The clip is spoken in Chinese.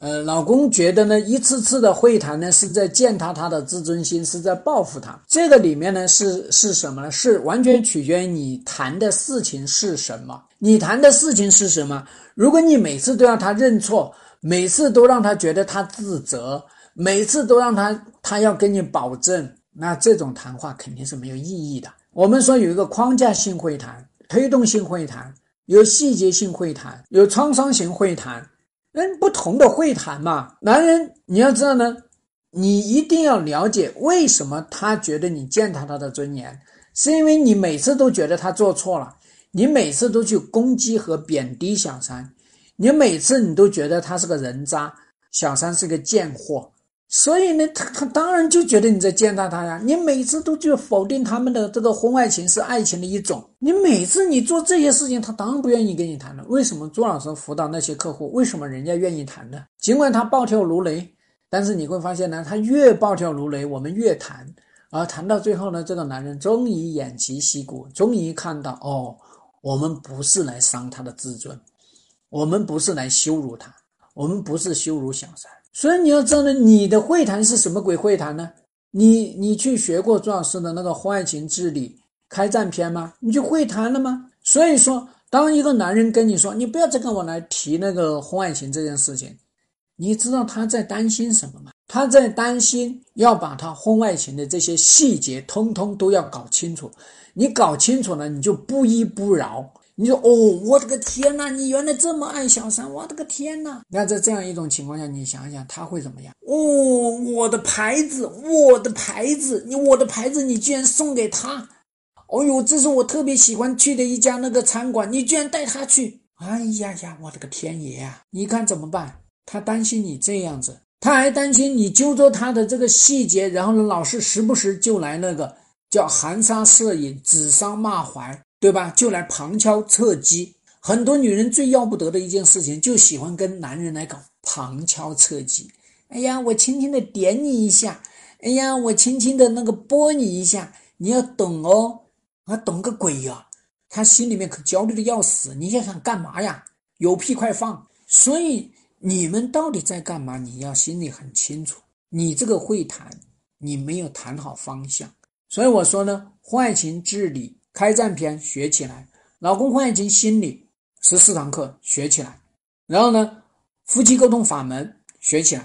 呃，老公觉得呢，一次次的会谈呢，是在践踏他的自尊心，是在报复他。这个里面呢，是是什么呢？是完全取决于你谈的事情是什么。你谈的事情是什么？如果你每次都让他认错，每次都让他觉得他自责，每次都让他他要跟你保证，那这种谈话肯定是没有意义的。我们说有一个框架性会谈、推动性会谈、有细节性会谈、有创伤型会谈。人不同的会谈嘛，男人你要知道呢，你一定要了解为什么他觉得你践踏他的尊严，是因为你每次都觉得他做错了，你每次都去攻击和贬低小三，你每次你都觉得他是个人渣，小三是个贱货。所以呢，他他当然就觉得你在践踏他呀！你每次都就否定他们的这个婚外情是爱情的一种，你每次你做这些事情，他当然不愿意跟你谈了。为什么朱老师辅导那些客户，为什么人家愿意谈呢？尽管他暴跳如雷，但是你会发现呢，他越暴跳如雷，我们越谈，而谈到最后呢，这个男人终于偃旗息鼓，终于看到哦，我们不是来伤他的自尊，我们不是来羞辱他，我们不是羞辱小三。所以你要知道呢，你的会谈是什么鬼会谈呢？你你去学过朱老师的那个婚外情治理开战篇吗？你就会谈了吗？所以说，当一个男人跟你说你不要再跟我来提那个婚外情这件事情，你知道他在担心什么吗？他在担心要把他婚外情的这些细节通通都要搞清楚。你搞清楚了，你就不依不饶。你说哦，我的个天呐！你原来这么爱小三，我的个天呐！那在这样一种情况下，你想想他会怎么样？哦，我的牌子，我的牌子，你我的牌子，你居然送给他！哦呦，这是我特别喜欢去的一家那个餐馆，你居然带他去！哎呀呀，我的个天爷啊！你看怎么办？他担心你这样子，他还担心你揪着他的这个细节，然后呢，老是时不时就来那个叫含沙射影、指桑骂槐。对吧？就来旁敲侧击，很多女人最要不得的一件事情，就喜欢跟男人来搞旁敲侧击。哎呀，我轻轻的点你一下，哎呀，我轻轻的那个拨你一下，你要懂哦，啊，懂个鬼呀！他心里面可焦虑的要死，你想想干嘛呀？有屁快放！所以你们到底在干嘛？你要心里很清楚。你这个会谈，你没有谈好方向。所以我说呢，婚外情治理。开战篇学起来，老公婚外情心理十四堂课学起来，然后呢，夫妻沟通法门学起来。